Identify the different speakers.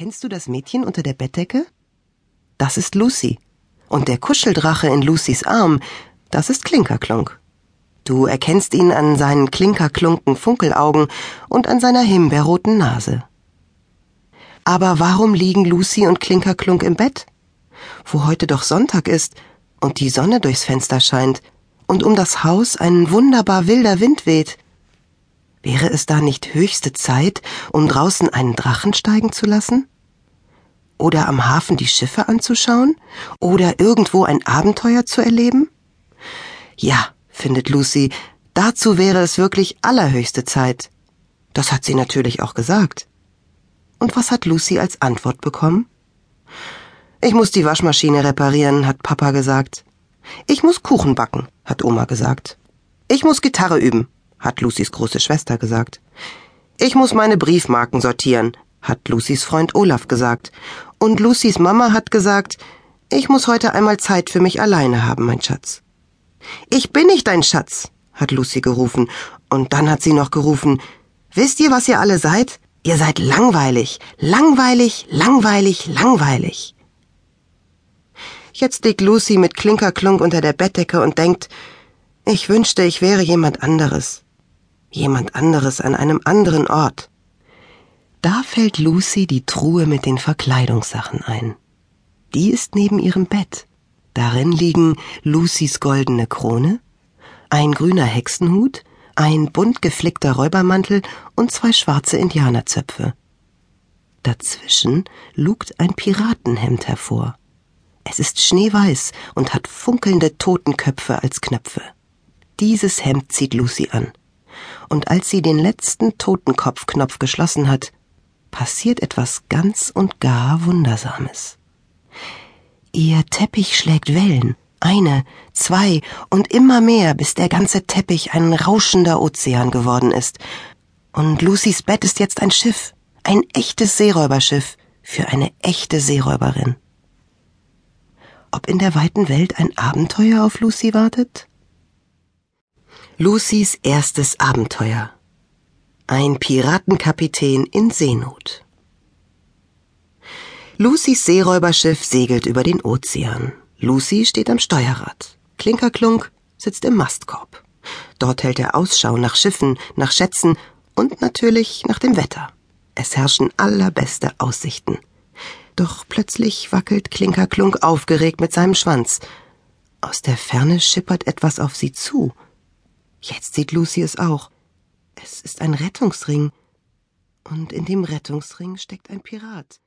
Speaker 1: Erkennst du das Mädchen unter der Bettdecke? Das ist Lucy. Und der Kuscheldrache in Lucys Arm, das ist Klinkerklunk. Du erkennst ihn an seinen klinkerklunken Funkelaugen und an seiner himbeerroten Nase. Aber warum liegen Lucy und Klinkerklunk im Bett? Wo heute doch Sonntag ist und die Sonne durchs Fenster scheint und um das Haus ein wunderbar wilder Wind weht. Wäre es da nicht höchste Zeit, um draußen einen Drachen steigen zu lassen? Oder am Hafen die Schiffe anzuschauen? Oder irgendwo ein Abenteuer zu erleben? Ja, findet Lucy, dazu wäre es wirklich allerhöchste Zeit. Das hat sie natürlich auch gesagt. Und was hat Lucy als Antwort bekommen? Ich muss die Waschmaschine reparieren, hat Papa gesagt. Ich muss Kuchen backen, hat Oma gesagt. Ich muss Gitarre üben, hat Lucys große Schwester gesagt. Ich muss meine Briefmarken sortieren, hat Lucys Freund Olaf gesagt. Und Lucys Mama hat gesagt, ich muss heute einmal Zeit für mich alleine haben, mein Schatz. Ich bin nicht dein Schatz, hat Lucy gerufen. Und dann hat sie noch gerufen, wisst ihr, was ihr alle seid? Ihr seid langweilig, langweilig, langweilig, langweilig. Jetzt liegt Lucy mit Klinkerklunk unter der Bettdecke und denkt, ich wünschte, ich wäre jemand anderes jemand anderes an einem anderen Ort. Da fällt Lucy die Truhe mit den Verkleidungssachen ein. Die ist neben ihrem Bett. Darin liegen Lucys goldene Krone, ein grüner Hexenhut, ein bunt geflickter Räubermantel und zwei schwarze Indianerzöpfe. Dazwischen lugt ein Piratenhemd hervor. Es ist schneeweiß und hat funkelnde Totenköpfe als Knöpfe. Dieses Hemd zieht Lucy an und als sie den letzten Totenkopfknopf geschlossen hat, passiert etwas ganz und gar Wundersames. Ihr Teppich schlägt Wellen, eine, zwei und immer mehr, bis der ganze Teppich ein rauschender Ozean geworden ist. Und Lucys Bett ist jetzt ein Schiff, ein echtes Seeräuberschiff für eine echte Seeräuberin. Ob in der weiten Welt ein Abenteuer auf Lucy wartet? Lucys erstes Abenteuer. Ein Piratenkapitän in Seenot. Lucys Seeräuberschiff segelt über den Ozean. Lucy steht am Steuerrad. Klinkerklunk sitzt im Mastkorb. Dort hält er Ausschau nach Schiffen, nach Schätzen und natürlich nach dem Wetter. Es herrschen allerbeste Aussichten. Doch plötzlich wackelt Klinkerklunk aufgeregt mit seinem Schwanz. Aus der Ferne schippert etwas auf sie zu. Jetzt sieht Lucy es auch. Es ist ein Rettungsring. Und in dem Rettungsring steckt ein Pirat.